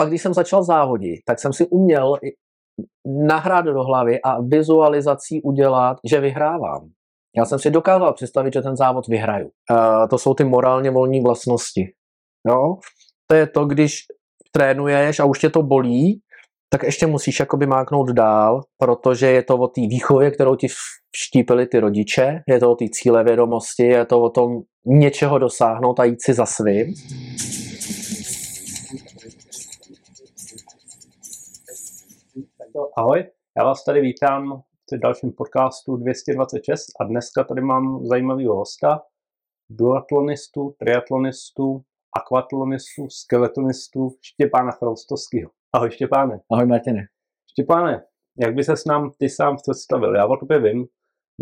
pak když jsem začal závodit, tak jsem si uměl nahrát do hlavy a vizualizací udělat, že vyhrávám. Já jsem si dokázal představit, že ten závod vyhraju. Uh, to jsou ty morálně volní vlastnosti. Jo? To je to, když trénuješ a už tě to bolí, tak ještě musíš jakoby máknout dál, protože je to o té výchově, kterou ti vštípili ty rodiče, je to o té cíle vědomosti, je to o tom něčeho dosáhnout a jít si za svým. Ahoj, já vás tady vítám v dalším podcastu 226 a dneska tady mám zajímavého hosta, duatlonistu, triatlonistu, akvatlonistu, skeletonistu Štěpána Chroustovského. Ahoj Štěpáne. Ahoj Martine. Štěpáne, jak by se s nám ty sám představil? Já o tobě vím,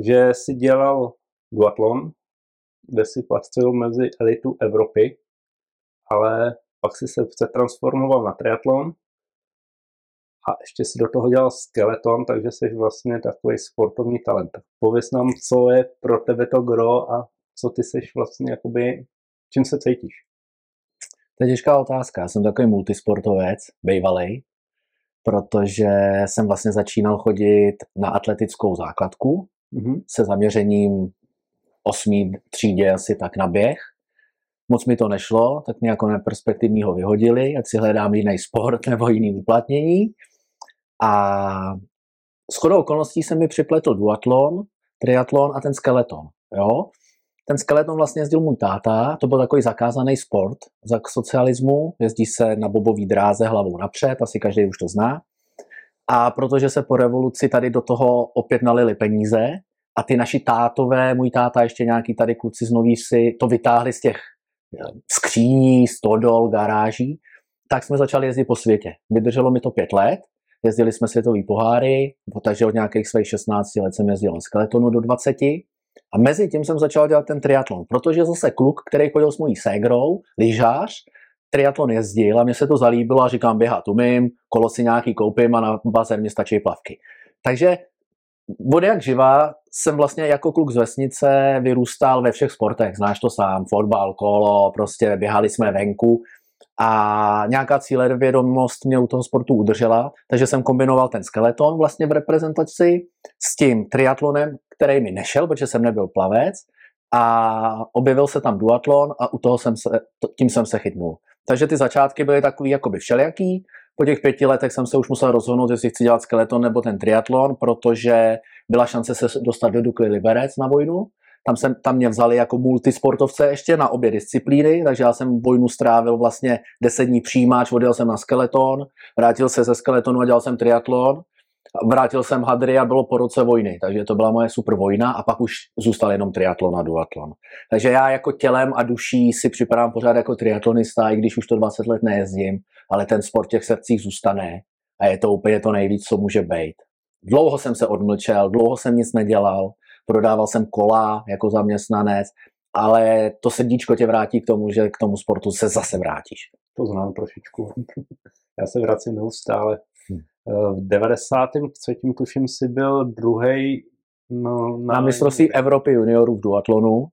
že jsi dělal duatlon, kde si patřil mezi elitu Evropy, ale pak si se přetransformoval na triatlon a ještě si do toho dělal skeleton, takže jsi vlastně takový sportovní talent. Pověz nám, co je pro tebe to gro a co ty jsi vlastně, jakoby, čím se cítíš? To je těžká otázka. Já jsem takový multisportovec, bejvalej, protože jsem vlastně začínal chodit na atletickou základku mm-hmm. se zaměřením osmý třídě asi tak na běh. Moc mi to nešlo, tak mě jako neperspektivního vyhodili, ať si hledám jiný sport nebo jiný uplatnění. A shodou okolností se mi připletl duatlon, triatlon a ten skeleton. Jo? Ten skeleton vlastně jezdil můj táta, to byl takový zakázaný sport za socialismu, jezdí se na bobový dráze hlavou napřed, asi každý už to zná. A protože se po revoluci tady do toho opět nalili peníze a ty naši tátové, můj táta, ještě nějaký tady kluci z nový si to vytáhli z těch skříní, stodol, garáží, tak jsme začali jezdit po světě. Vydrželo mi to pět let, jezdili jsme světový poháry, takže od nějakých svých 16 let jsem jezdil na skeletonu do 20 a mezi tím jsem začal dělat ten triatlon, protože zase kluk, který chodil s mojí ségrou, lyžář, triatlon jezdil a mně se to zalíbilo a říkám, běhat umím, kolo si nějaký koupím a na bazén mi stačí plavky. Takže od jak živá jsem vlastně jako kluk z vesnice vyrůstal ve všech sportech, znáš to sám, fotbal, kolo, prostě běhali jsme venku a nějaká cílevědomost mě u toho sportu udržela, takže jsem kombinoval ten skeleton vlastně v reprezentaci s tím triatlonem, který mi nešel, protože jsem nebyl plavec a objevil se tam duatlon a u toho jsem se, tím jsem se chytnul. Takže ty začátky byly takový jakoby všelijaký. Po těch pěti letech jsem se už musel rozhodnout, jestli chci dělat skeleton nebo ten triatlon, protože byla šance se dostat do Dukly Liberec na vojnu. Tam, jsem, tam mě vzali jako multisportovce ještě na obě disciplíny, takže já jsem vojnu strávil vlastně 10 dní přijímač, odjel jsem na skeleton, vrátil se ze skeletonu a dělal jsem triatlon. Vrátil jsem hadry a bylo po roce vojny, takže to byla moje super vojna a pak už zůstal jenom triatlon a duatlon. Takže já jako tělem a duší si připadám pořád jako triatlonista, i když už to 20 let nejezdím, ale ten sport těch srdcích zůstane a je to úplně to nejvíc, co může být. Dlouho jsem se odmlčel, dlouho jsem nic nedělal, prodával jsem kola jako zaměstnanec, ale to srdíčko tě vrátí k tomu, že k tomu sportu se zase vrátíš. To znám trošičku. Já se vracím neustále. Hm. V 93. tuším si byl druhý no, na, na mistrovství Evropy juniorů v duatlonu.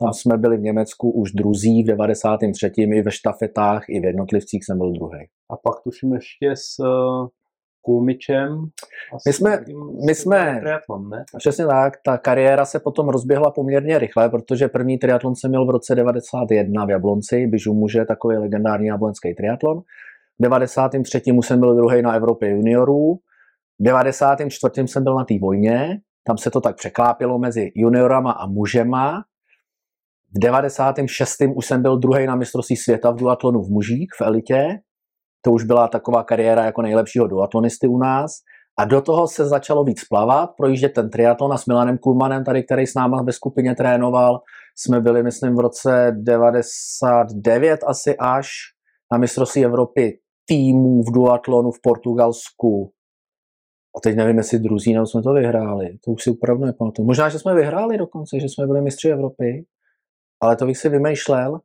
Tam jsme byli v Německu už druzí v 93. i ve štafetách, i v jednotlivcích jsem byl druhý. A pak tuším ještě s Kulmičem. My jsme, my jsme triatlon, ne? přesně tak, ta kariéra se potom rozběhla poměrně rychle, protože první triatlon jsem měl v roce 91 v Jablonci, Bižu muže, takový legendární jablonský triatlon. V 93. jsem byl druhý na Evropě juniorů, v 94. jsem byl na té vojně, tam se to tak překlápilo mezi juniorama a mužema. V 96. už jsem byl druhý na mistrovství světa v duatlonu v mužích, v elitě to už byla taková kariéra jako nejlepšího duatlonisty u nás. A do toho se začalo víc plavat, projíždět ten triatlon a s Milanem Kulmanem, tady, který s náma ve skupině trénoval, jsme byli, myslím, v roce 99 asi až na mistrovství Evropy týmů v duatlonu v Portugalsku. A teď nevím, jestli druzí nebo jsme to vyhráli. To už si opravdu nepamatuju. Možná, že jsme vyhráli dokonce, že jsme byli mistři Evropy, ale to bych si vymýšlel.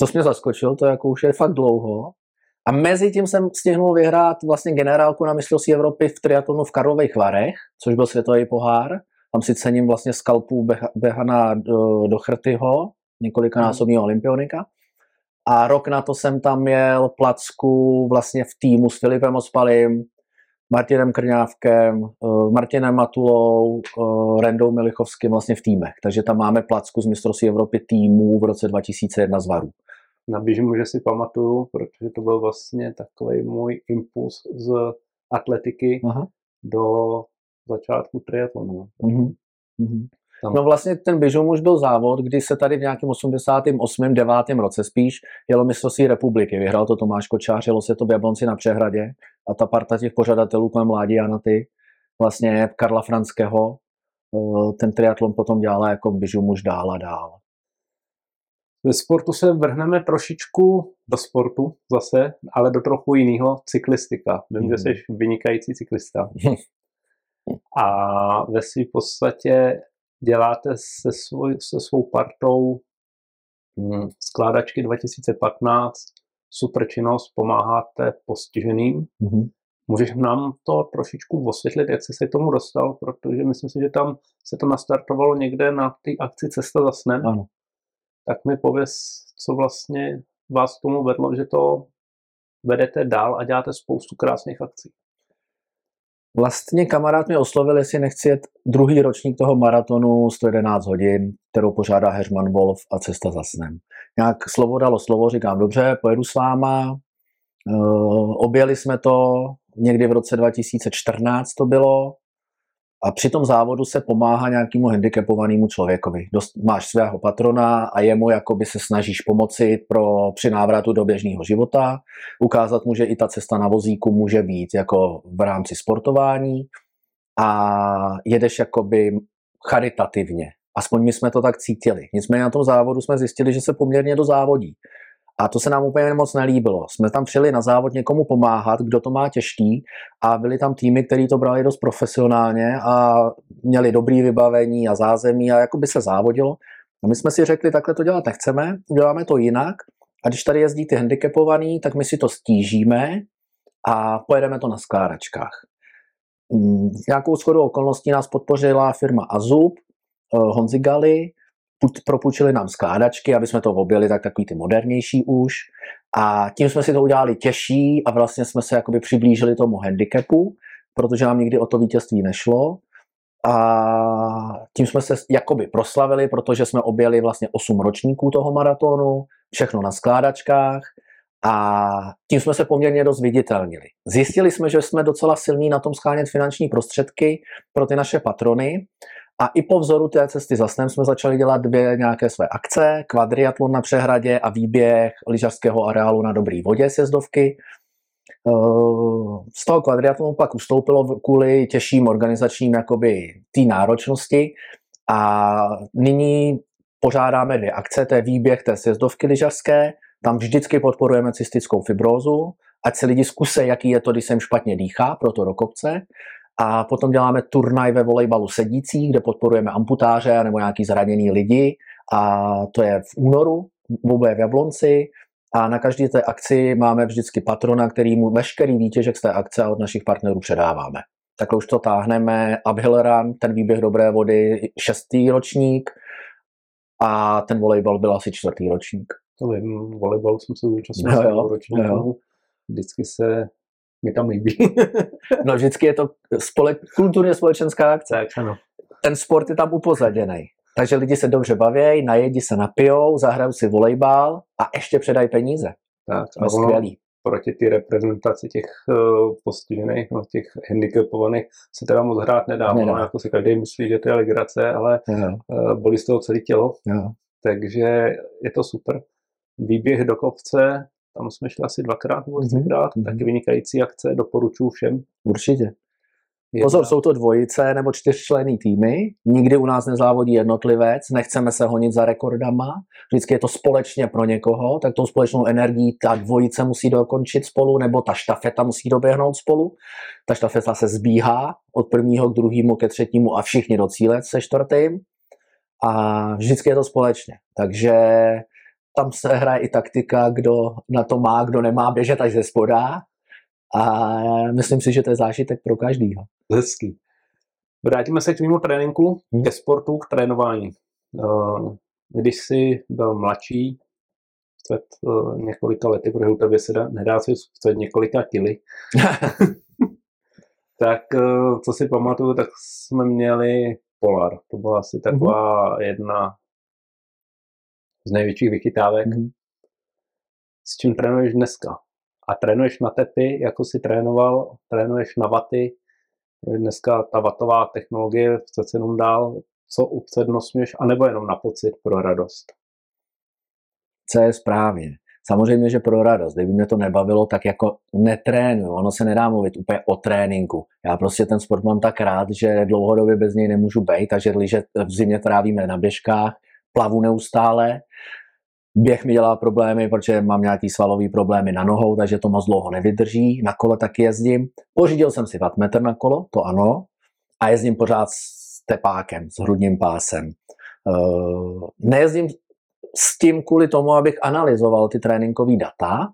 To mě zaskočil, to jako už je fakt dlouho. A mezi tím jsem stihnul vyhrát vlastně generálku na mistrovství Evropy v triatlonu v Karlových Varech, což byl světový pohár. Tam si cením vlastně skalpu Behana do, do Chrtyho, několikanásobního olympionika. A rok na to jsem tam měl placku vlastně v týmu s Filipem Ospalim, Martinem Krňávkem, uh, Martinem Matulou, uh, Rendou Milichovským vlastně v týmech. Takže tam máme placku z mistrovství Evropy týmů v roce 2001 z Varu. Na běžmu, že si pamatuju, protože to byl vlastně takový můj impuls z atletiky Aha. do začátku triatlonu. Mm-hmm. Tam. No vlastně ten Běžum už byl závod, kdy se tady v nějakém 88. 9. roce spíš jelo mistrovství republiky. Vyhrál to Tomáš Kočář, jelo se to v Jablonci na přehradě a ta parta těch pořadatelů kolem Mládí Janaty, vlastně Karla Franského, eh, ten triatlon potom dělala jako Běžum už dál a dál. Ve sportu se vrhneme trošičku do sportu zase, ale do trochu jiného cyklistika. Vím, mm. že jsi vynikající cyklista. a ve své podstatě děláte se, svoj, se svou partou hm, skládačky 2015 super činnost, pomáháte postiženým. Mm-hmm. Můžeš nám to trošičku osvětlit, jak jsi se tomu dostal, protože myslím si, že tam se to nastartovalo někde na té akci Cesta za snem. Ano. Tak mi pověz, co vlastně vás k tomu vedlo, že to vedete dál a děláte spoustu krásných akcí. Vlastně kamarád mě oslovil, jestli nechci jet druhý ročník toho maratonu 111 hodin, kterou požádá Herman Wolf a Cesta za snem. Nějak slovo dalo slovo, říkám, dobře, pojedu s váma. Uh, objeli jsme to někdy v roce 2014 to bylo, a při tom závodu se pomáhá nějakému handicapovanému člověkovi. Dost, máš svého patrona a jemu jakoby se snažíš pomoci pro, při návratu do běžného života. Ukázat mu, že i ta cesta na vozíku může být jako v rámci sportování a jedeš jakoby charitativně. Aspoň my jsme to tak cítili. Nicméně na tom závodu jsme zjistili, že se poměrně do závodí. A to se nám úplně moc nelíbilo. Jsme tam přijeli na závod někomu pomáhat, kdo to má těžký a byli tam týmy, kteří to brali dost profesionálně a měli dobrý vybavení a zázemí a jako by se závodilo. A my jsme si řekli, takhle to dělat nechceme, uděláme to jinak a když tady jezdí ty handicapovaný, tak my si to stížíme a pojedeme to na skládačkách. Mm, nějakou shodou okolností nás podpořila firma Azub, eh, Honzi Gali, propůjčili nám skládačky, aby jsme to objeli tak takový ty modernější už. A tím jsme si to udělali těžší a vlastně jsme se jakoby přiblížili tomu handicapu, protože nám nikdy o to vítězství nešlo. A tím jsme se jakoby proslavili, protože jsme objeli vlastně 8 ročníků toho maratonu, všechno na skládačkách a tím jsme se poměrně dost viditelnili. Zjistili jsme, že jsme docela silní na tom schánět finanční prostředky pro ty naše patrony a i po vzoru té cesty za snem jsme začali dělat dvě nějaké své akce, kvadriatlon na přehradě a výběh lyžařského areálu na dobrý vodě sjezdovky. Eh, z toho kvadriatlonu pak ustoupilo kvůli těžším organizačním jakoby té náročnosti a nyní pořádáme dvě akce, to je výběh té sjezdovky lyžařské, tam vždycky podporujeme cystickou fibrózu, ať se lidi zkuse, jaký je to, když jsem špatně dýchá, proto do kopce. A potom děláme turnaj ve volejbalu sedící, kde podporujeme amputáře nebo nějaký zraněný lidi. A to je v únoru, v v Jablonci. A na každé té akci máme vždycky patrona, kterýmu veškerý výtěžek z té akce od našich partnerů předáváme. Takhle už to táhneme. Uphill Run, ten výběh dobré vody, šestý ročník a ten volejbal byl asi čtvrtý ročník. To vím, volejbal jsem se zúčastnil ročníku. Vždycky se mi tam líbí. no vždycky je to spole- kulturně společenská akce. Tak, ano. Ten sport je tam upozaděný. Takže lidi se dobře baví, najedí se napijou, zahrajou si volejbal a ještě předají peníze. Tak, Jsme skvělí. Proti ty reprezentaci těch uh, postižených, no, těch handicapovaných se teda moc hrát nedá. nedá. No, jako si každý myslí, že to je legrace, ale uh, bolí z toho celé tělo. Jo. Takže je to super. Výběh do kopce tam jsme šli asi dvakrát nebo mhm, třikrát, mm-hmm. taky vynikající akce, doporučuji všem. Určitě. Jedna. Pozor, jsou to dvojice nebo čtyřčlenný týmy, nikdy u nás nezávodí jednotlivec, nechceme se honit za rekordama, vždycky je to společně pro někoho, tak tou společnou energií ta dvojice musí dokončit spolu, nebo ta štafeta musí doběhnout spolu. Ta štafeta se zbíhá od prvního k druhému ke třetímu a všichni do cíle se čtvrtým. A vždycky je to společně. Takže tam se hraje i taktika, kdo na to má, kdo nemá běžet až ze spoda. A myslím si, že to je zážitek pro každýho. Hezký. Vrátíme se k tvému tréninku, hmm. ke sportu, k trénování. Eh, když jsi byl mladší, před uh, několika lety, protože u tebe se dá, nedá si před několika kily. tak uh, co si pamatuju, tak jsme měli Polar. To byla asi taková mm-hmm. jedna z největších vychytávek. Mm-hmm. S čím trénuješ dneska? A trénuješ na tepy, jako si trénoval, trénuješ na vaty. Dneska ta vatová technologie chce jenom dál, co upřednostňuješ, anebo jenom na pocit pro radost? Co je správně. Samozřejmě, že pro radost. Kdyby mě to nebavilo, tak jako netrénuju. Ono se nedá mluvit úplně o tréninku. Já prostě ten sport mám tak rád, že dlouhodobě bez něj nemůžu být, takže že v zimě trávíme na běžkách, plavu neustále. Běh mi dělá problémy, protože mám nějaký svalový problémy na nohou, takže to moc dlouho nevydrží. Na kole taky jezdím. Pořídil jsem si wattmetr na kolo, to ano. A jezdím pořád s tepákem, s hrudním pásem. Uh, nejezdím s tím kvůli tomu, abych analyzoval ty tréninkové data,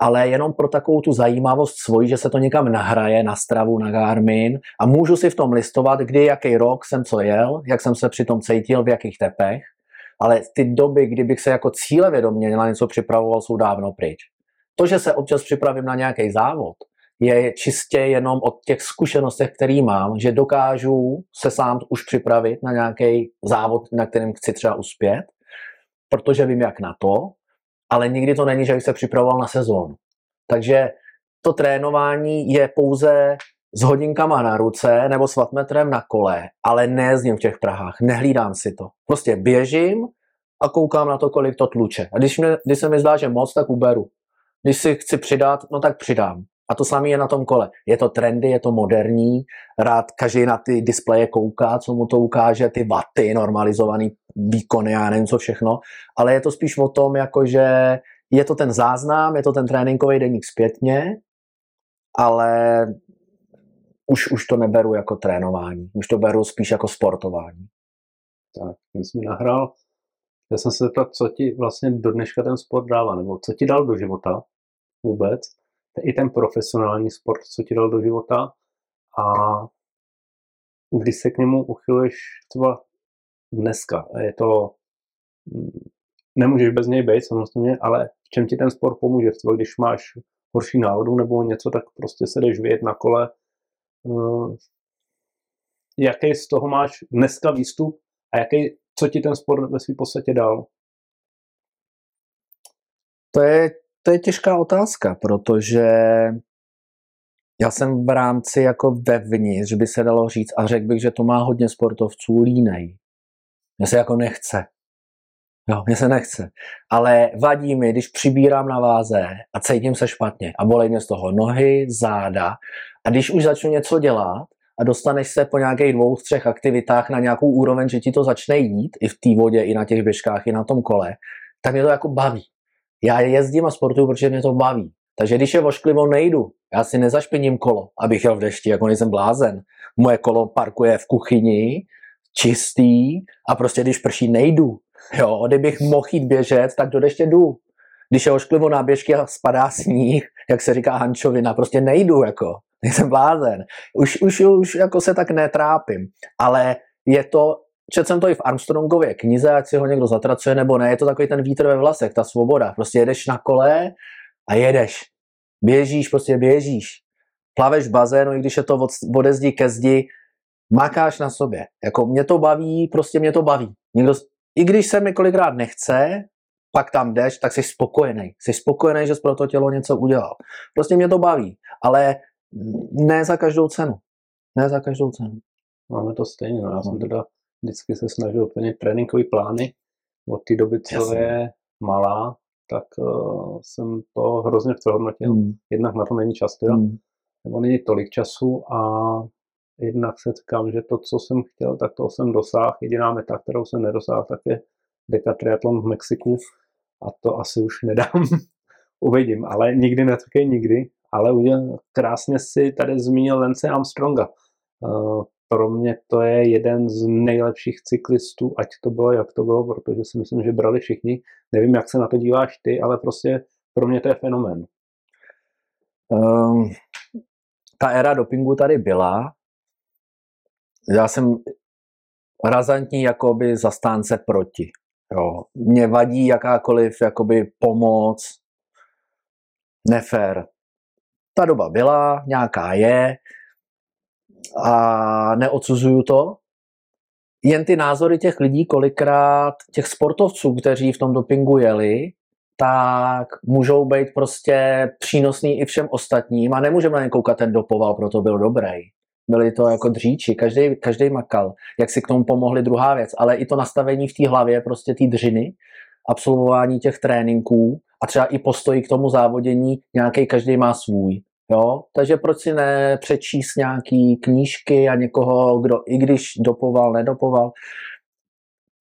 ale jenom pro takovou tu zajímavost svoji, že se to někam nahraje na stravu, na Garmin a můžu si v tom listovat, kdy, jaký rok jsem co jel, jak jsem se při tom cítil, v jakých tepech, ale ty doby, kdybych se jako cílevědomě na něco připravoval, jsou dávno pryč. To, že se občas připravím na nějaký závod, je čistě jenom o těch zkušenostech, které mám, že dokážu se sám už připravit na nějaký závod, na kterém chci třeba uspět protože vím, jak na to, ale nikdy to není, že bych se připravoval na sezónu. Takže to trénování je pouze s hodinkama na ruce nebo s vatmetrem na kole, ale nejezdím v těch Prahách, nehlídám si to. Prostě běžím a koukám na to, kolik to tluče. A když, mě, když se mi zdá, že moc, tak uberu. Když si chci přidat, no tak přidám. A to samé je na tom kole. Je to trendy, je to moderní, rád každý na ty displeje kouká, co mu to ukáže, ty vaty, normalizovaný výkony, já nevím co všechno, ale je to spíš o tom, jako že je to ten záznam, je to ten tréninkový deník zpětně, ale už, už to neberu jako trénování, už to beru spíš jako sportování. Tak, my jsme nahrál, já jsem se zeptal, co ti vlastně do dneška ten sport dává, nebo co ti dal do života vůbec, i ten profesionální sport, co ti dal do života a když se k němu uchyluješ třeba dneska, je to, mm, nemůžeš bez něj být samozřejmě, ale v čem ti ten sport pomůže? Třeba když máš horší náladu nebo něco, tak prostě se jdeš vyjet na kole. Eh, jaký z toho máš dneska výstup a jaký, co ti ten sport ve své podstatě dal? To je to je těžká otázka, protože já jsem v rámci jako vevnitř, by se dalo říct, a řekl bych, že to má hodně sportovců línej. Mně se jako nechce. Jo, mně se nechce. Ale vadí mi, když přibírám na váze a cítím se špatně a bolej mě z toho nohy, záda. A když už začnu něco dělat a dostaneš se po nějakých dvou, třech aktivitách na nějakou úroveň, že ti to začne jít i v té vodě, i na těch běžkách, i na tom kole, tak mě to jako baví. Já jezdím a sportuju, protože mě to baví. Takže když je vošklivo, nejdu. Já si nezašpiním kolo, abych jel v dešti, jako nejsem blázen. Moje kolo parkuje v kuchyni, čistý a prostě když prší, nejdu. Jo, kdybych mohl jít běžet, tak do deště jdu. Když je ošklivo na běžky a spadá sníh, jak se říká hančovina, prostě nejdu, jako. Nejsem blázen. Už, už, už jako se tak netrápím. Ale je to četl jsem to i v Armstrongově knize, ať si ho někdo zatracuje nebo ne, je to takový ten vítr ve vlasech, ta svoboda. Prostě jedeš na kole a jedeš. Běžíš, prostě běžíš. Plaveš v bazénu, i když je to od, ode zdi ke zdi, makáš na sobě. Jako mě to baví, prostě mě to baví. Někdo, I když se mi kolikrát nechce, pak tam jdeš, tak jsi spokojený. Jsi spokojený, že jsi pro to tělo něco udělal. Prostě mě to baví, ale ne za každou cenu. Ne za každou cenu. Máme to stejně. No. Já jsem teda vždycky se snažil plnit tréninkové plány. Od té doby, co Jasně. je malá, tak uh, jsem to hrozně přehodnotil. Mm. Jednak na to není čas teda, mm. nebo není tolik času a jednak se říkám, že to, co jsem chtěl, tak to jsem dosáhl. Jediná meta, kterou jsem nedosáhl, tak je dekatriatlon v Mexiku a to asi už nedám. Uvidím, ale nikdy netakej nikdy. Ale krásně si tady zmínil Lance Armstronga. Uh, pro mě to je jeden z nejlepších cyklistů, ať to bylo, jak to bylo, protože si myslím, že brali všichni. Nevím, jak se na to díváš ty, ale prostě pro mě to je fenomén. Um, ta éra dopingu tady byla. Já jsem razantní jakoby zastánce proti. Jo. Mě vadí jakákoliv jakoby pomoc, nefér. Ta doba byla, nějaká je a neodsuzuju to. Jen ty názory těch lidí, kolikrát těch sportovců, kteří v tom dopingu jeli, tak můžou být prostě přínosný i všem ostatním a nemůžeme ně koukat, ten dopoval, proto byl dobrý. Byli to jako dříči, každý, každý makal, jak si k tomu pomohli druhá věc, ale i to nastavení v té hlavě, prostě té dřiny, absolvování těch tréninků a třeba i postoj k tomu závodění, nějaký každý má svůj. Jo? Takže proč si nepřečíst nějaký knížky a někoho, kdo i když dopoval, nedopoval.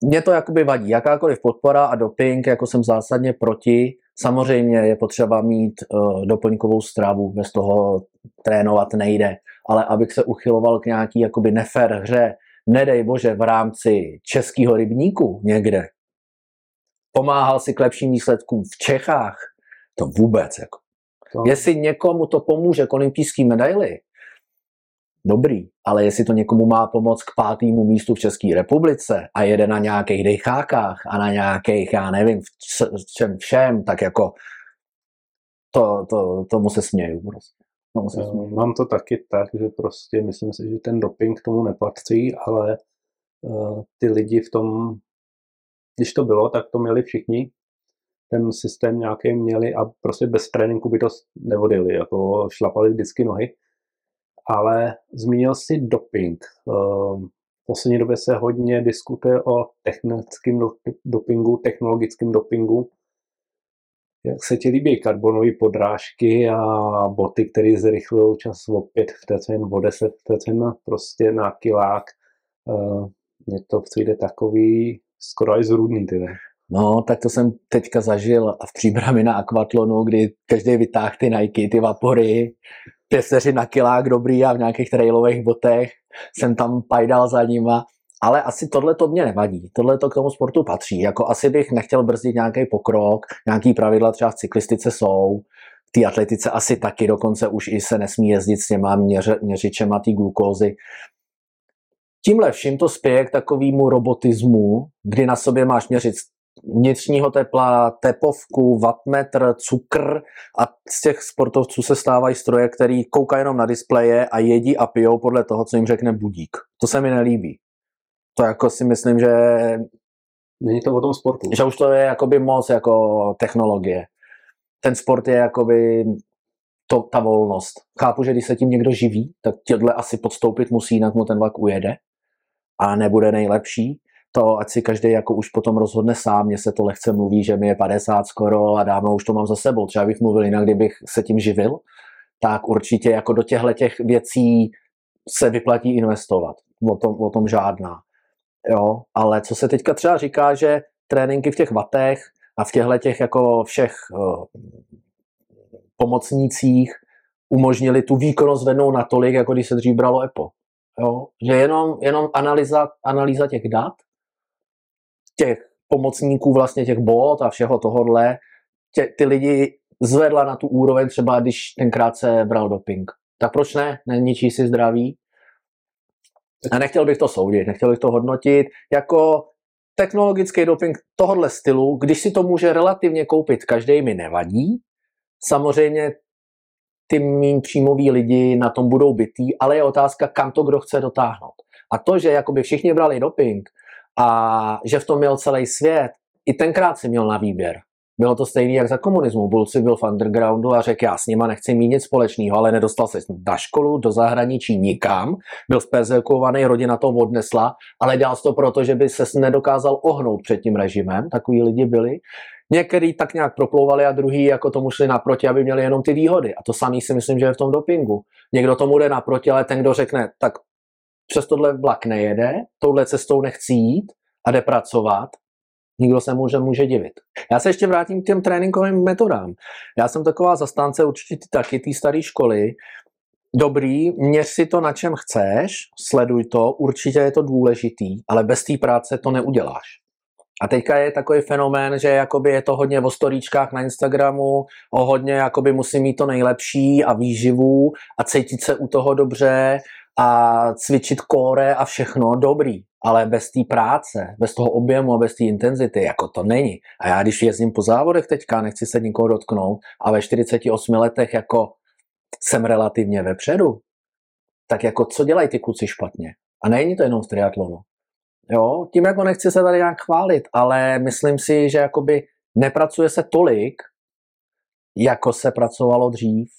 Mě to jakoby vadí. Jakákoliv podpora a doping, jako jsem zásadně proti. Samozřejmě je potřeba mít uh, doplňkovou stravu, bez toho trénovat nejde. Ale abych se uchyloval k nějaký jakoby nefér hře, nedej bože v rámci českého rybníku někde, pomáhal si k lepším výsledkům v Čechách, to vůbec. Jako. To... Jestli někomu to pomůže k olympijský medaili, dobrý, ale jestli to někomu má pomoct k pátému místu v České republice a jede na nějakých dejchákách a na nějakých, já nevím, v čem všem, tak jako to, to, tomu se směju prostě. Tomu se směju. Mám to taky tak, že prostě myslím si, že ten doping k tomu nepatří, ale uh, ty lidi v tom, když to bylo, tak to měli všichni, ten systém nějaký měli a prostě bez tréninku by to nevodili, jako šlapali vždycky nohy ale zmínil si doping. Ehm, v poslední době se hodně diskutuje o technickém dopingu, technologickém dopingu. Jak se ti líbí karbonové podrážky a boty, které zrychlují čas o 5 vteřin, o 10 vteřin, prostě na kilák. Ehm, mně to přijde takový skoro aj zrůdný teda. No, tak to jsem teďka zažil v příbrami na akvatlonu, kdy každý vytáhl ty Nike, ty vapory, pěsteři na kilák dobrý a v nějakých trailových botech jsem tam pajdal za nima, ale asi tohle to mě nevadí. Tohle to k tomu sportu patří. Jako asi bych nechtěl brzdit nějaký pokrok, nějaký pravidla třeba v cyklistice jsou, v té atletice asi taky, dokonce už i se nesmí jezdit s těma měř, měřičema té glukózy. Tímhle vším to spěje k takovému robotismu, kdy na sobě máš měřit vnitřního tepla, tepovku, wattmetr, cukr a z těch sportovců se stávají stroje, který koukají jenom na displeje a jedí a pijou podle toho, co jim řekne budík. To se mi nelíbí. To jako si myslím, že... Není to o tom sportu. Že už to je jakoby moc jako technologie. Ten sport je jakoby to, ta volnost. Chápu, že když se tím někdo živí, tak těhle asi podstoupit musí, jinak mu ten vlak ujede a nebude nejlepší to, ať si každý jako už potom rozhodne sám, mně se to lehce mluví, že mi je 50 skoro a dávno už to mám za sebou. Třeba bych mluvil jinak, kdybych se tím živil, tak určitě jako do těchto těch věcí se vyplatí investovat. O tom, o tom žádná. Jo, ale co se teďka třeba říká, že tréninky v těch vatech a v těchto těch jako všech uh, pomocnících umožnili tu výkonnost zvednout natolik, jako když se dřív bralo EPO. Jo? Že jenom, jenom analýza, analýza těch dat těch pomocníků vlastně těch bot a všeho tohohle, tě, ty lidi zvedla na tu úroveň třeba, když tenkrát se bral doping. Tak proč ne? Neničí si zdraví? A nechtěl bych to soudit, nechtěl bych to hodnotit. Jako technologický doping tohohle stylu, když si to může relativně koupit každý, mi nevadí. Samozřejmě ty méně příjmoví lidi na tom budou bytý, ale je otázka, kam to kdo chce dotáhnout. A to, že jakoby všichni brali doping, a že v tom měl celý svět. I tenkrát si měl na výběr. Bylo to stejné jak za komunismu. Bulci byl v undergroundu a řekl, já s nima nechci mít nic společného, ale nedostal se na školu, do zahraničí nikam. Byl sperzekovaný, rodina to odnesla, ale dělal to proto, že by se nedokázal ohnout před tím režimem. Takový lidi byli. Některý tak nějak proplouvali a druhý jako tomu šli naproti, aby měli jenom ty výhody. A to samý si myslím, že je v tom dopingu. Někdo tomu jde naproti, ale ten, kdo řekne, tak přes tohle vlak nejede, touhle cestou nechci jít a jde pracovat, nikdo se může, může divit. Já se ještě vrátím k těm tréninkovým metodám. Já jsem taková zastánce určitě taky té staré školy. Dobrý, měř si to, na čem chceš, sleduj to, určitě je to důležitý, ale bez té práce to neuděláš. A teďka je takový fenomén, že jakoby je to hodně o storíčkách na Instagramu, o hodně jakoby musí mít to nejlepší a výživu a cítit se u toho dobře a cvičit kóre a všechno, dobrý. Ale bez té práce, bez toho objemu a bez té intenzity, jako to není. A já když jezdím po závodech teďka, nechci se nikoho dotknout, a ve 48 letech jako jsem relativně vepředu, tak jako co dělají ty kluci špatně? A není to jenom v triatlonu. Jo, tím jako nechci se tady nějak chválit, ale myslím si, že jakoby nepracuje se tolik, jako se pracovalo dřív.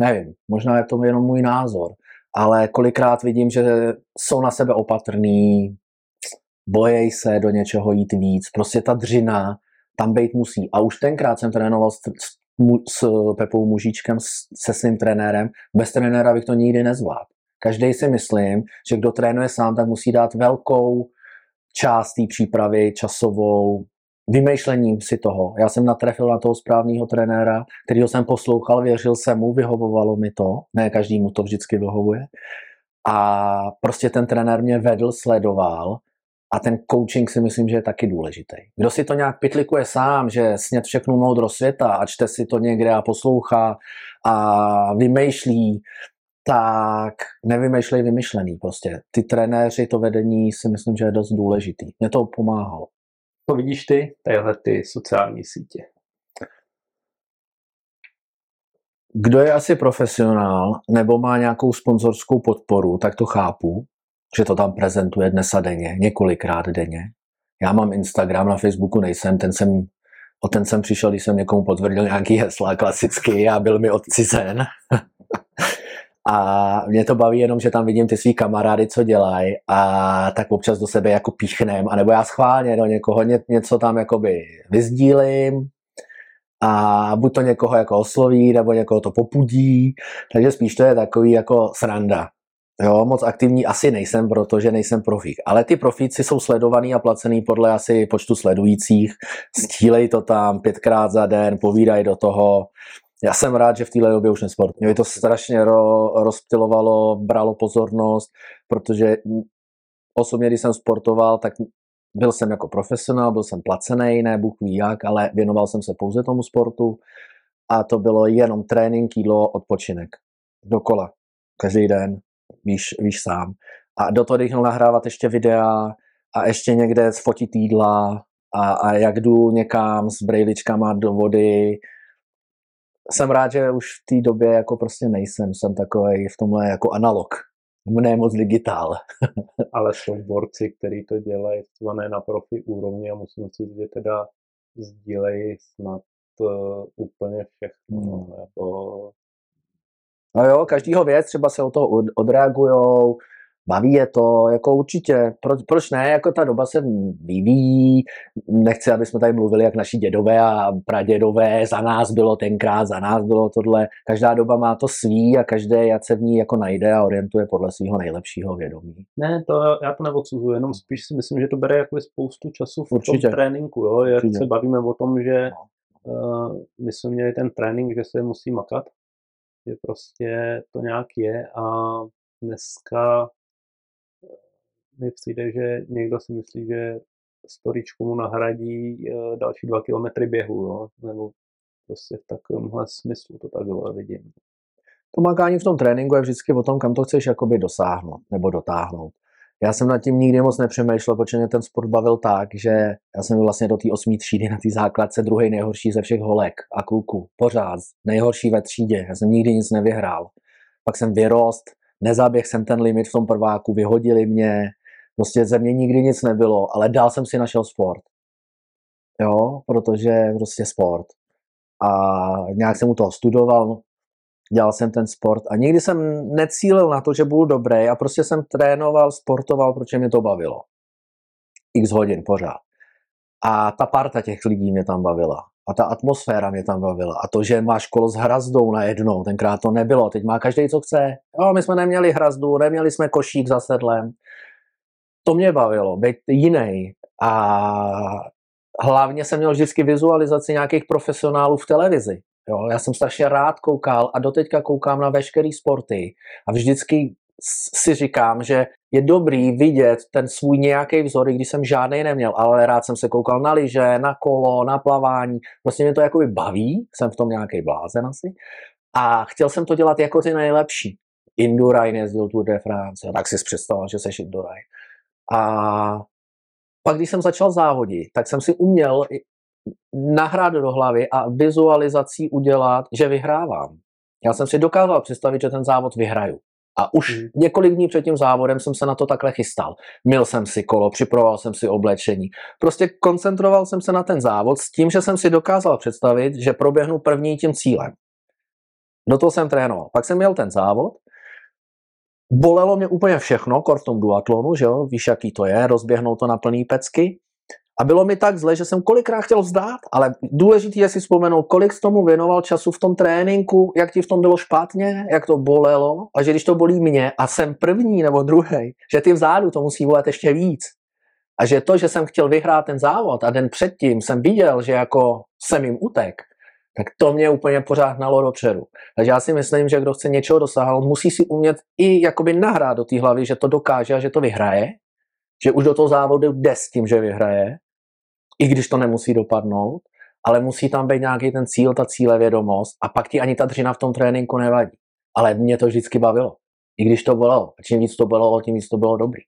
Nevím, možná je to jenom můj názor, ale kolikrát vidím, že jsou na sebe opatrný, bojejí se do něčeho jít víc, prostě ta dřina tam být musí. A už tenkrát jsem trénoval s, s, s Pepou Mužičkem, se svým trenérem, bez trenéra bych to nikdy nezvládl. Každý si myslím, že kdo trénuje sám, tak musí dát velkou část té přípravy časovou, vymýšlením si toho. Já jsem natrefil na toho správného trenéra, kterýho jsem poslouchal, věřil jsem mu, vyhovovalo mi to. Ne každému to vždycky vyhovuje. A prostě ten trenér mě vedl, sledoval a ten coaching si myslím, že je taky důležitý. Kdo si to nějak pitlikuje sám, že snět všechnu moudro světa a čte si to někde a poslouchá a vymýšlí, tak nevymýšlej vymyšlený prostě. Ty trenéři, to vedení si myslím, že je dost důležitý. Mě to pomáhalo. To vidíš ty, tyhle ty sociální sítě? Kdo je asi profesionál nebo má nějakou sponzorskou podporu, tak to chápu, že to tam prezentuje dnes a denně, několikrát denně. Já mám Instagram, na Facebooku nejsem, ten jsem, o ten jsem přišel, když jsem někomu potvrdil nějaký hesla klasicky a byl mi odcizen. A mě to baví jenom, že tam vidím ty svý kamarády, co dělají a tak občas do sebe jako píchnem, anebo já schválně do někoho ně, něco tam jakoby vyzdílím a buď to někoho jako osloví, nebo někoho to popudí, takže spíš to je takový jako sranda. Jo, moc aktivní asi nejsem, protože nejsem profík. Ale ty profíci jsou sledovaný a placený podle asi počtu sledujících. Stílej to tam pětkrát za den, povídají do toho já jsem rád, že v téhle době už nesport. Mě to strašně ro, rozptilovalo, bralo pozornost, protože osobně, když jsem sportoval, tak byl jsem jako profesionál, byl jsem placený, ne Bůh ví jak, ale věnoval jsem se pouze tomu sportu a to bylo jenom trénink, jídlo, odpočinek. Dokola. Každý den. Víš, víš sám. A do toho, když nahrávat ještě videa a ještě někde sfotit jídla a, a jak jdu někam s brejličkama do vody, jsem rád, že už v té době jako prostě nejsem. Jsem takový v tomhle jako analog. Ne moc digitál. Ale jsou borci, kteří to dělají ne na profi úrovni a musím si že teda sdílejí snad uh, úplně všechno. Hmm. Jako... No jo, každýho věc, třeba se o to odreagujou, baví je to, jako určitě, proč, proč ne, jako ta doba se vyvíjí, nechci, aby jsme tady mluvili jak naši dědové a pradědové, za nás bylo tenkrát, za nás bylo tohle, každá doba má to svý a každé jak se v ní jako najde a orientuje podle svého nejlepšího vědomí. Ne, to já to neodsuzuji, jenom spíš si myslím, že to bere jako spoustu času v určitě. tom tréninku, jo, jak určitě. se bavíme o tom, že uh, my jsme měli ten trénink, že se musí makat, že prostě to nějak je a dneska mi přijde, že někdo si myslí, že storičku mu nahradí eh, další dva kilometry běhu, jo? nebo prostě v takovémhle smyslu to takhle vidím. To v tom tréninku je vždycky o tom, kam to chceš jakoby dosáhnout nebo dotáhnout. Já jsem nad tím nikdy moc nepřemýšlel, protože mě ten sport bavil tak, že já jsem byl vlastně do té osmé třídy na té základce druhý nejhorší ze všech holek a kluků. Pořád. Nejhorší ve třídě. Já jsem nikdy nic nevyhrál. Pak jsem vyrost, nezaběh jsem ten limit v tom prváku, vyhodili mě, Prostě ze mě nikdy nic nebylo, ale dál jsem si našel sport. Jo, protože prostě sport. A nějak jsem u toho studoval, dělal jsem ten sport a nikdy jsem necílil na to, že budu dobrý a prostě jsem trénoval, sportoval, protože mě to bavilo. X hodin pořád. A ta parta těch lidí mě tam bavila. A ta atmosféra mě tam bavila. A to, že máš kolo s hrazdou najednou, tenkrát to nebylo. Teď má každý, co chce. Jo, my jsme neměli hrazdu, neměli jsme košík za sedlem to mě bavilo, být jiný. A hlavně jsem měl vždycky vizualizaci nějakých profesionálů v televizi. Jo, já jsem strašně rád koukal a doteďka koukám na veškeré sporty a vždycky si říkám, že je dobrý vidět ten svůj nějaký vzor, když jsem žádný neměl, ale rád jsem se koukal na lyže, na kolo, na plavání. Prostě mě to jakoby baví, jsem v tom nějaký blázen asi. A chtěl jsem to dělat jako ty nejlepší. Indurain jezdil Tour de France, tak si představoval, že seš Indurain A pak, když jsem začal závodit, tak jsem si uměl nahrát do hlavy a vizualizací udělat, že vyhrávám. Já jsem si dokázal představit, že ten závod vyhraju. A už hmm. několik dní před tím závodem jsem se na to takhle chystal. Měl jsem si kolo, připravoval jsem si oblečení. Prostě koncentroval jsem se na ten závod s tím, že jsem si dokázal představit, že proběhnu první tím cílem. Do toho jsem trénoval. Pak jsem měl ten závod. Bolelo mě úplně všechno, kor v tom duatlonu, že jo? víš, jaký to je, rozběhnout to na plný pecky. A bylo mi tak zle, že jsem kolikrát chtěl vzdát, ale důležité je si vzpomenout, kolik jsi tomu věnoval času v tom tréninku, jak ti v tom bylo špatně, jak to bolelo a že když to bolí mě a jsem první nebo druhý, že ty vzadu to musí bolet ještě víc. A že to, že jsem chtěl vyhrát ten závod a den předtím jsem viděl, že jako jsem jim utek, tak to mě úplně pořád hnalo dopředu. Takže já si myslím, že kdo chce něčeho dosáhnout, musí si umět i jakoby nahrát do té hlavy, že to dokáže a že to vyhraje, že už do toho závodu jde s tím, že vyhraje i když to nemusí dopadnout, ale musí tam být nějaký ten cíl, ta cílevědomost a pak ti ani ta dřina v tom tréninku nevadí. Ale mě to vždycky bavilo. I když to bylo. A čím víc to bylo, tím víc to bylo dobrý.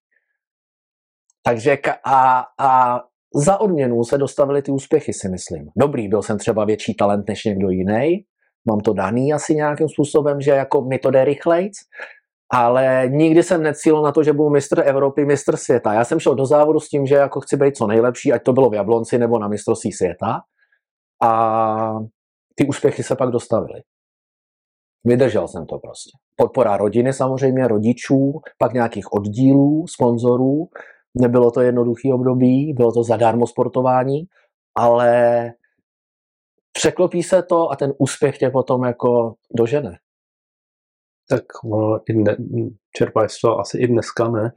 Takže a, a za odměnu se dostavily ty úspěchy, si myslím. Dobrý, byl jsem třeba větší talent než někdo jiný, mám to daný asi nějakým způsobem, že jako mi to jde rychlejc, ale nikdy jsem necílil na to, že budu mistr Evropy, mistr světa. Já jsem šel do závodu s tím, že jako chci být co nejlepší, ať to bylo v Jablonci nebo na mistrovství světa. A ty úspěchy se pak dostavily. Vydržel jsem to prostě. Podpora rodiny samozřejmě, rodičů, pak nějakých oddílů, sponzorů. Nebylo to jednoduché období, bylo to zadarmo sportování, ale překlopí se to a ten úspěch tě potom jako dožene tak ne, čerpáš to asi i dneska, ne?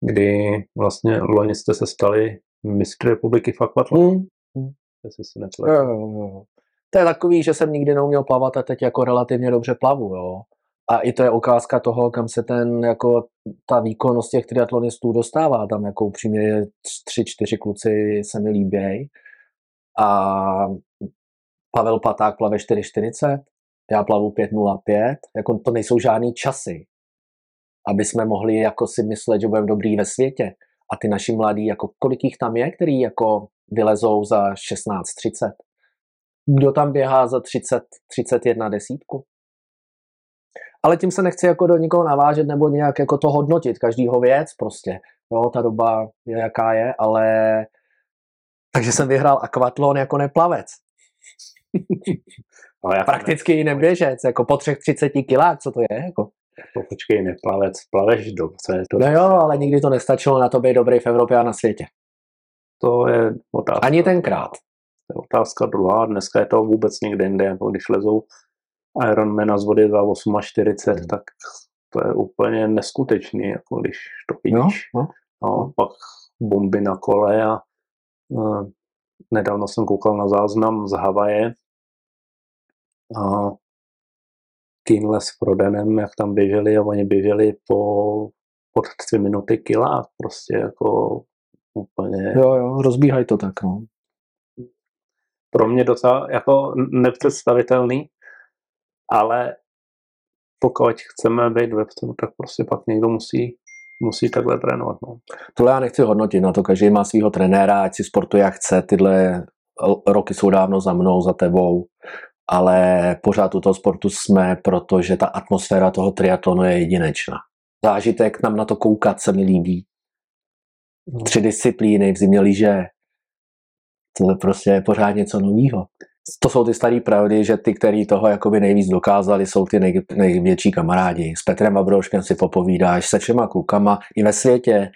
Kdy vlastně loni jste se stali mistry republiky v akvatlonu. Mm. mm. si. To je takový, že jsem nikdy neuměl plavat a teď jako relativně dobře plavu, jo. A i to je ukázka toho, kam se ten, jako ta výkonnost těch triatlonistů dostává. Tam jako upřímně tři, čtyři kluci se mi líbějí. A Pavel Paták plave 4,40, já plavu 5.05, jako to nejsou žádný časy, aby jsme mohli jako si myslet, že budeme dobrý ve světě. A ty naši mladí, jako kolik jich tam je, který jako vylezou za 16.30? Kdo tam běhá za 30, 31 desítku? Ale tím se nechci jako do nikoho navážet nebo nějak jako to hodnotit, každýho věc prostě. Jo, ta doba je jaká je, ale takže jsem vyhrál akvatlon jako neplavec. No, já Prakticky i neběžec, jako po třech 30 kilách, co to je? Jako? To počkej, neplavec, plaveš dobře. To no jo, ale nikdy to nestačilo na to být dobrý v Evropě a na světě. To je otázka. Ani tenkrát. To je otázka druhá. Dneska je to vůbec někde jinde. Jako když lezou Ironmana z vody za 48, hmm. tak to je úplně neskutečný, jako když to vidíš. No, no. No, pak bomby na kole a uh, nedávno jsem koukal na záznam z Havaje, a Keenle s Frodenem, jak tam běželi a oni běželi po pod tři minuty kila, prostě jako úplně... Jo, jo, rozbíhají to tak, no. Pro mě docela jako nepředstavitelný, ale pokud chceme být webstreamu, tak prostě pak někdo musí musí takhle trénovat. No. Tohle já nechci hodnotit, na to každý má svého trenéra, ať si sportuje jak chce, tyhle roky jsou dávno za mnou, za tebou ale pořád u toho sportu jsme, protože ta atmosféra toho triatlonu je jedinečná. Zážitek nám na to koukat se mi líbí. No. Tři disciplíny v zimě lyže. Prostě je pořád něco nového. To jsou ty staré pravdy, že ty, kteří toho jakoby nejvíc dokázali, jsou ty nej, největší kamarádi. S Petrem Abrouškem si popovídáš, se všema klukama i ve světě.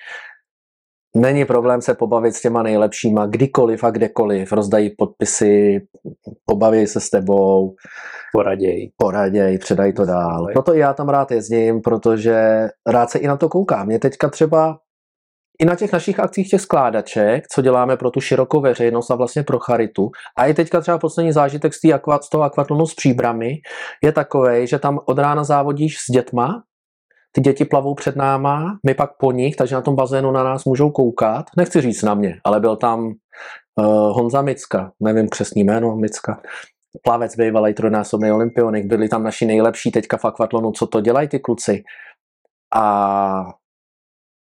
Není problém se pobavit s těma nejlepšíma kdykoliv a kdekoliv. Rozdají podpisy, pobaví se s tebou. Poraděj. Poraděj, předaj to dál. Proto i já tam rád jezdím, protože rád se i na to koukám. Mě teďka třeba i na těch našich akcích těch skládaček, co děláme pro tu širokou veřejnost a vlastně pro charitu. A i teďka třeba poslední zážitek z, akva, z toho akvatlonu s příbrami je takový, že tam od rána závodíš s dětma, ty děti plavou před náma, my pak po nich, takže na tom bazénu na nás můžou koukat. Nechci říct na mě, ale byl tam uh, Honza Micka, nevím přesný jméno, Micka, plavec bývalý trojnásobný olympionik, byli tam naši nejlepší teďka v akvatlonu, co to dělají ty kluci. A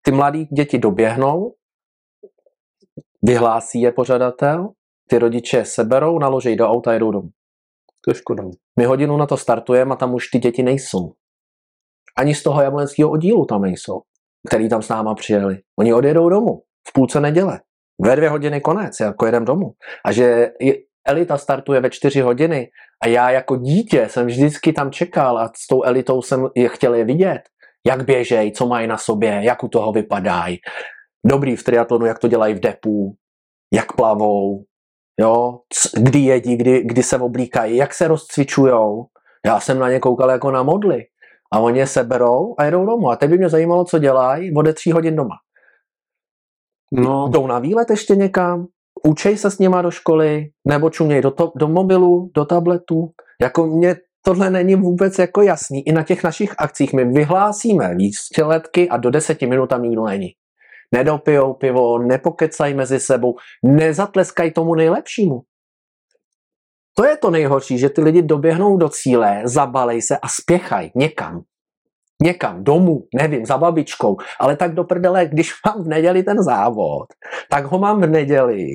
ty mladí děti doběhnou, vyhlásí je pořadatel, ty rodiče seberou, naloží do auta a jedou domů. To je škoda. My hodinu na to startujeme a tam už ty děti nejsou. Ani z toho jablonského oddílu tam nejsou, který tam s náma přijeli. Oni odjedou domů v půlce neděle. Ve dvě hodiny konec, jako jedem domů. A že elita startuje ve čtyři hodiny a já jako dítě jsem vždycky tam čekal a s tou elitou jsem je chtěl je vidět, jak běžej, co mají na sobě, jak u toho vypadají. Dobrý v triatlonu, jak to dělají v depu, jak plavou, jo, kdy jedí, kdy, kdy se oblíkají, jak se rozcvičujou. Já jsem na ně koukal jako na modly. A oni je seberou a jedou domů. A teď by mě zajímalo, co dělají ode tří hodin doma. No. Jdou na výlet ještě někam, učej se s nima do školy, nebo čuměj do, to, do mobilu, do tabletu. Jako mě tohle není vůbec jako jasný. I na těch našich akcích my vyhlásíme výstřeletky a do deseti minut tam nikdo není. Nedopijou pivo, nepokecají mezi sebou, nezatleskají tomu nejlepšímu. To je to nejhorší, že ty lidi doběhnou do cíle, zabalej se a spěchají někam. Někam, domů, nevím, za babičkou, ale tak do prdele, když mám v neděli ten závod, tak ho mám v neděli,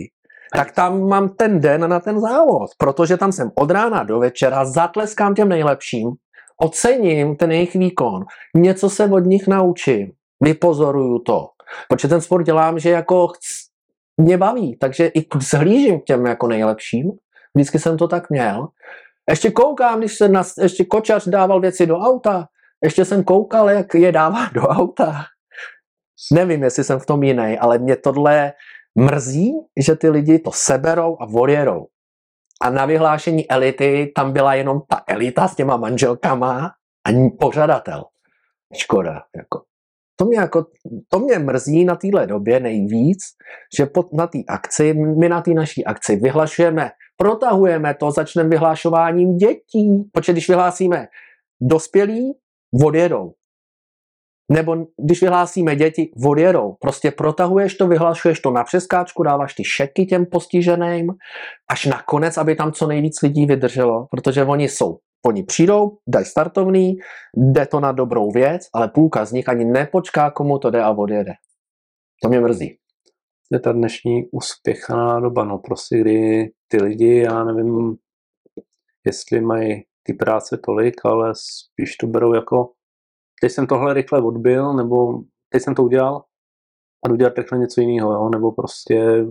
tak tam mám ten den na ten závod, protože tam jsem od rána do večera, zatleskám těm nejlepším, ocením ten jejich výkon, něco se od nich naučím, vypozoruju to, protože ten sport dělám, že jako mě baví, takže i zhlížím k těm jako nejlepším, vždycky jsem to tak měl. Ještě koukám, když se na, ještě kočař dával věci do auta, ještě jsem koukal, jak je dává do auta. Nevím, jestli jsem v tom jiný, ale mě tohle mrzí, že ty lidi to seberou a odjedou. A na vyhlášení elity tam byla jenom ta elita s těma manželkama a pořadatel. Škoda. Jako. To mě, jako, to mě mrzí na téhle době nejvíc, že pod, na té akci, my na té naší akci vyhlašujeme, protahujeme to, začneme vyhlášováním dětí, protože když vyhlásíme dospělí, odjedou. Nebo když vyhlásíme děti, odjedou. Prostě protahuješ to, vyhlašuješ to na přeskáčku, dáváš ty šeky těm postiženým, až nakonec, aby tam co nejvíc lidí vydrželo, protože oni jsou Oni přijdou, dají startovný, jde to na dobrou věc, ale půlka z nich ani nepočká, komu to jde a odjede. To mě mrzí. Je ta dnešní uspěchaná doba, no prostě, kdy ty lidi, já nevím, jestli mají ty práce tolik, ale spíš to berou jako teď jsem tohle rychle odbil, nebo teď jsem to udělal a udělat rychle něco jiného, jo? nebo prostě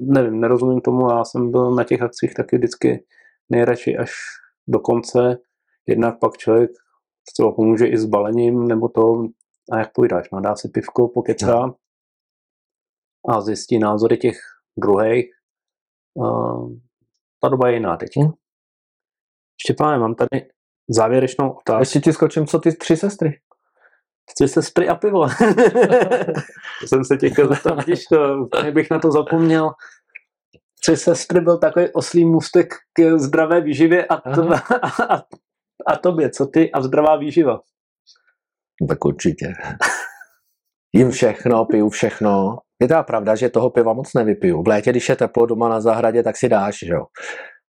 nevím, nerozumím tomu, já jsem byl na těch akcích taky vždycky nejradši až do konce, jednak pak člověk třeba pomůže i s balením, nebo to, a jak povídáš, no, dá si pivko, pokecá a zjistí názory těch druhých. Uh, ta doba je jiná teď. Hmm. Štěpáne, mám tady závěrečnou otázku. Ještě ti skočím, co ty tři sestry? Tři sestry a pivo. jsem se těch zeptat, když to, bych na to zapomněl. Tři sestry byl takový oslý můstek k zdravé výživě a, to, a, a, a tobě, co ty a zdravá výživa? Tak určitě. Jím všechno, piju všechno. Je to pravda, že toho piva moc nevypiju. V létě, když je teplo doma na zahradě, tak si dáš, že jo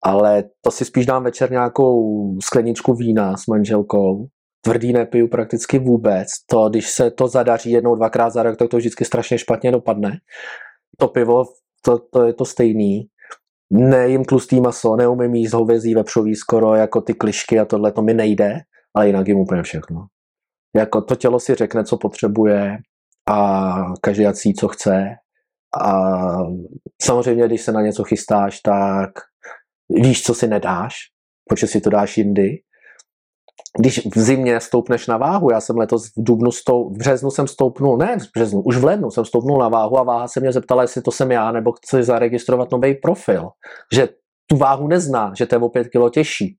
ale to si spíš dám večer nějakou skleničku vína s manželkou. Tvrdý nepiju prakticky vůbec. To, když se to zadaří jednou, dvakrát za rok, tak to vždycky strašně špatně dopadne. To pivo, to, to je to stejný. Nejím tlustý maso, neumím jíst hovězí, vepřový skoro, jako ty klišky a tohle, to mi nejde, ale jinak jim úplně všechno. Jako to tělo si řekne, co potřebuje a každý cí, co chce. A samozřejmě, když se na něco chystáš, tak víš, co si nedáš, protože si to dáš jindy. Když v zimě stoupneš na váhu, já jsem letos v dubnu, stou, v březnu jsem stoupnul, ne v březnu, už v lednu jsem stoupnul na váhu a váha se mě zeptala, jestli to jsem já, nebo chci zaregistrovat nový profil. Že tu váhu nezná, že to je o pět kilo těžší.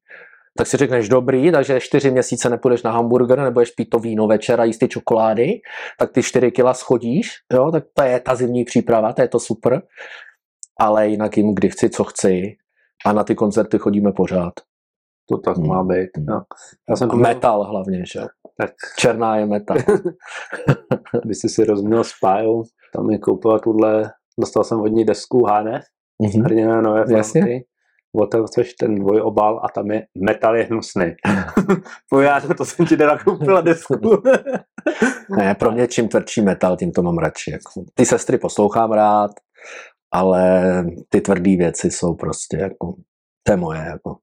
Tak si řekneš, dobrý, takže čtyři měsíce nepůjdeš na hamburger, nebo pít to víno večer a jíst ty čokolády, tak ty čtyři kila schodíš, jo, tak to je ta zimní příprava, to je to super. Ale jinak jim kdy chci, co chci, a na ty koncerty chodíme pořád. To tak hmm. má být. No. Já jsem měl... Metal hlavně, že? Tak. Černá je metal. Když jsi si rozuměl s Pájou, tam mi koupila tuhle, dostal jsem od ní desku HNF, mm-hmm. hrdiné nové fronty. otevřeš ten dvojobal a tam je metal je hnusný. Pojď, to jsem ti teda koupila desku. ne, pro mě čím tvrdší metal, tím to mám radši. Jako. Ty sestry poslouchám rád, ale ty tvrdé věci jsou prostě jako, to je moje. Jako.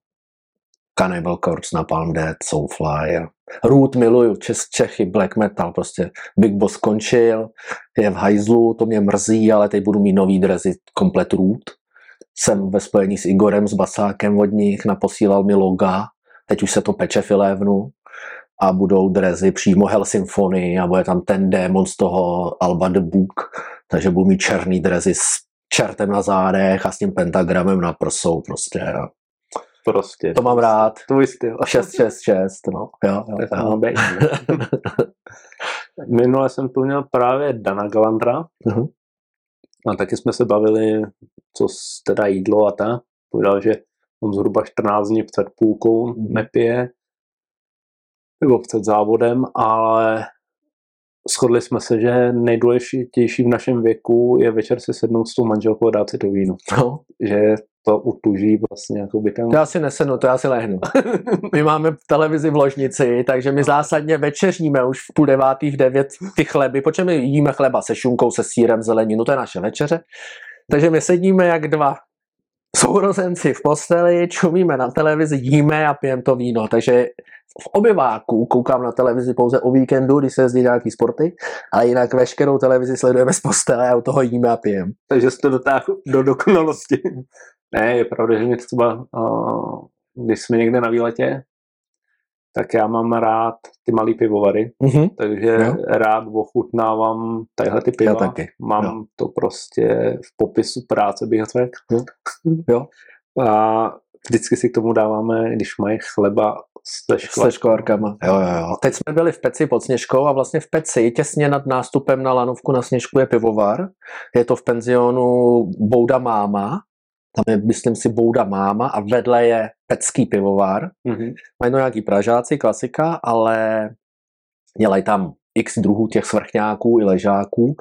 Cannibal Corpse, Napalm Dead, Soulfly. Root miluju, Čes, Čechy, black metal, prostě Big Boss skončil, je v hajzlu, to mě mrzí, ale teď budu mít nový drezy, komplet Root. Jsem ve spojení s Igorem, s Basákem od nich, naposílal mi loga, teď už se to peče v Elevnu a budou drezy přímo Hell Symphony a bude tam ten démon z toho Alba the Book, takže budu mít černý drezy s čertem na zádech a s tím pentagramem na prsou prostě. Prostě. To mám rád. Tvůj styl. 6, 6, 6, no. Jo, jo, tak jo. Být, Minule jsem tu měl právě Dana Galandra. Uh-huh. A taky jsme se bavili, co teda jídlo a ta. Povedal, že on zhruba 14 dní před půlkou uh-huh. nepije, nebo před závodem, ale shodli jsme se, že nejdůležitější v našem věku je večer se sednout s tou manželkou a dát si to víno. No. Že to utuží vlastně jako by tam... To já si nesenu, to já si lehnu. my máme televizi v ložnici, takže my zásadně večeříme už v půl devátý, v devět ty chleby, protože my jíme chleba se šunkou, se sírem, zeleninu, to je naše večeře. Takže my sedíme jak dva sourozenci v posteli, čumíme na televizi, jíme a pijeme to víno. Takže v obyváku koukám na televizi pouze o víkendu, když se jezdí nějaký sporty, a jinak veškerou televizi sledujeme z postele a u toho jíme a pijeme. Takže jste dotáhl do dokonalosti. Ne, je pravda, že mě třeba, uh, když jsme někde na výletě, tak já mám rád ty malý pivovary, mm-hmm. takže jo. rád ochutnávám tadyhle ty piva. Já taky. Mám jo. to prostě v popisu práce, bych řekl. Jo. jo. A vždycky si k tomu dáváme, když mají chleba se škvárkama. Jo, jo, jo. Teď jsme byli v Peci pod Sněžkou a vlastně v Peci, těsně nad nástupem na lanovku na Sněžku je pivovar. Je to v penzionu Bouda Máma. Tam je, myslím si, Bouda Máma a vedle je Pecký pivovar. Mm-hmm. Mají to nějaký Pražáci, klasika, ale dělají tam x druhů těch svrchňáků i ležáků.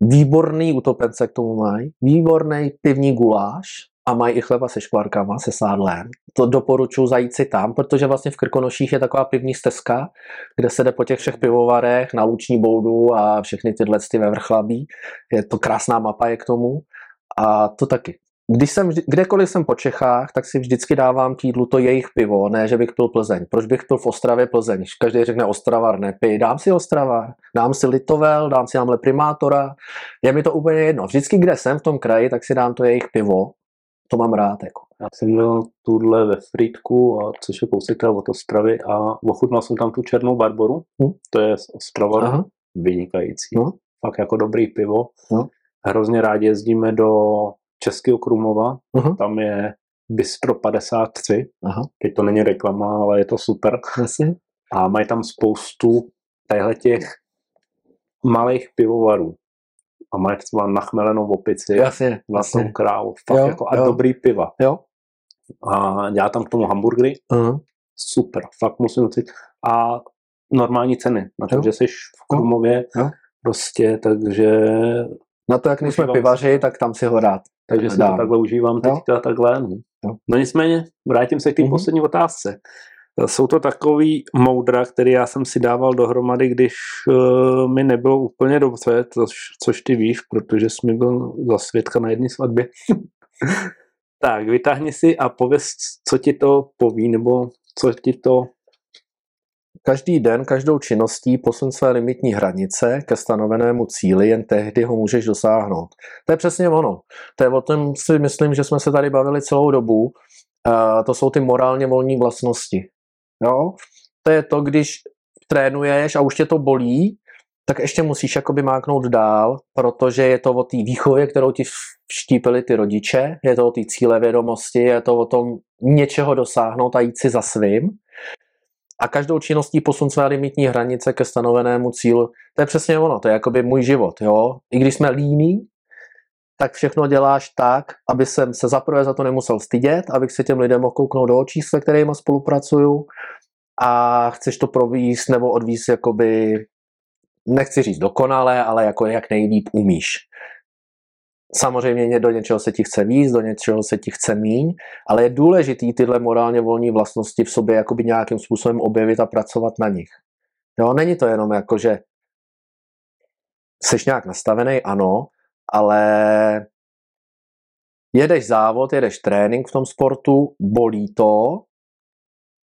Výborný utopence k tomu mají. Výborný pivní guláš a mají i chleba se škvárkama, se sádlem. To doporučuji zajít si tam, protože vlastně v Krkonoších je taková pivní stezka, kde se jde po těch všech pivovarech na Luční boudu a všechny tyhle ty ve Vrchlabí. Je to krásná mapa je k tomu. A to taky. Když jsem, kdekoliv jsem po Čechách, tak si vždycky dávám k jídlu to jejich pivo, ne, že bych pil Plzeň. Proč bych pil v Ostravě Plzeň? Každý řekne Ostravar, nepij. Dám si Ostravar, dám si Litovel, dám si tamhle Primátora. Je mi to úplně jedno. Vždycky, kde jsem v tom kraji, tak si dám to jejich pivo to mám rád. Jako. Já jsem byl tuhle ve Frýdku, a což je kousek od Ostravy a ochutnal jsem tam tu černou barboru, hm? to je z Ostrava, Aha. vynikající. No. Fakt jako dobrý pivo. No. Hrozně rádi jezdíme do Českého Krumlova, Aha. tam je Bistro 53, Aha. teď to není reklama, ale je to super. Jasně. A mají tam spoustu těchto těch malých pivovarů a máš třeba nachmelenou opici, jasně, vlastnou jasně. krávu, fakt jo, jako a jo. dobrý piva. Jo. A dělá tam k tomu hamburgery, uh-huh. super, fakt musím říct. A normální ceny, na to, jo. že jsi v Krumově, jo. prostě, takže... Na to, jak nejsme pivaři, tak tam si ho rád. Takže si to takhle užívám teďka takhle. No. Jo. no nicméně, vrátím se k té uh-huh. poslední otázce. Jsou to takový moudra, který já jsem si dával dohromady, když uh, mi nebylo úplně dobře, což, což ty víš, protože jsi mi byl za svědka na jedné svatbě. tak, vytáhni si a pověz, co ti to poví, nebo co ti to... Každý den, každou činností posun své limitní hranice ke stanovenému cíli, jen tehdy ho můžeš dosáhnout. To je přesně ono. To je o tom si myslím, že jsme se tady bavili celou dobu. Uh, to jsou ty morálně volní vlastnosti. Jo? To je to, když trénuješ a už tě to bolí, tak ještě musíš jakoby máknout dál, protože je to o té výchově, kterou ti vštípili ty rodiče, je to o té cíle vědomosti, je to o tom něčeho dosáhnout a jít si za svým. A každou činností posun své limitní hranice ke stanovenému cílu. To je přesně ono, to je jakoby můj život. Jo? I když jsme líní, tak všechno děláš tak, aby jsem se zaprvé za to nemusel stydět, abych se těm lidem mohl kouknout do očí, se kterými spolupracuju a chceš to províst nebo odvíst jakoby, nechci říct dokonale, ale jako jak nejlíp umíš. Samozřejmě do něčeho se ti chce víc, do něčeho se ti chce míň, ale je důležitý tyhle morálně volné vlastnosti v sobě jakoby nějakým způsobem objevit a pracovat na nich. Jo, není to jenom jako, že jsi nějak nastavený, ano, ale jedeš závod, jedeš trénink v tom sportu, bolí to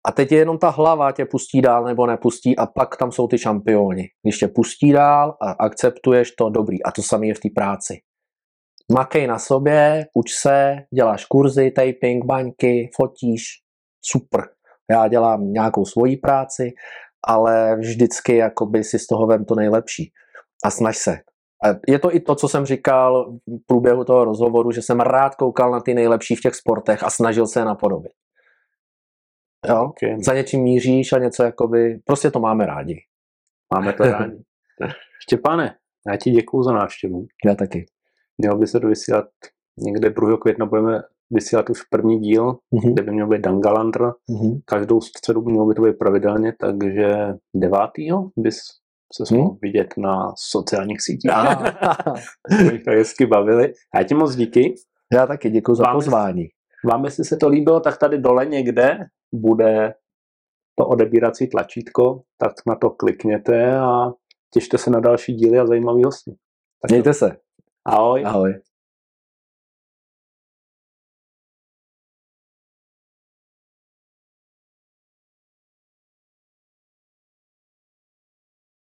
a teď je jenom ta hlava tě pustí dál nebo nepustí a pak tam jsou ty šampioni. Když tě pustí dál a akceptuješ to, dobrý. A to samé je v té práci. Makej na sobě, uč se, děláš kurzy, taping, baňky, fotíš, super. Já dělám nějakou svoji práci, ale vždycky jakoby si z toho vem to nejlepší. A snaž se. Je to i to, co jsem říkal v průběhu toho rozhovoru, že jsem rád koukal na ty nejlepší v těch sportech a snažil se je napodobit. Jo? Okay. Za něčím míříš a něco jakoby, prostě to máme rádi. Máme to rádi. Štěpane, já ti děkuju za návštěvu. Já taky. Měl by se to vysílat někde 2. května, budeme vysílat už první díl, mm-hmm. kde by měl být Dangalandr. Mm-hmm. Každou středu by mělo by to být pravidelně, takže 9. bys se hmm? vidět na sociálních sítích. jsme to hezky bavili. A já ti moc díky. Já taky děkuji za vám, pozvání. Vám, jestli se to líbilo, tak tady dole někde bude to odebírací tlačítko, tak na to klikněte a těšte se na další díly a zajímavý hosty. Mějte se. Ahoj. Ahoj.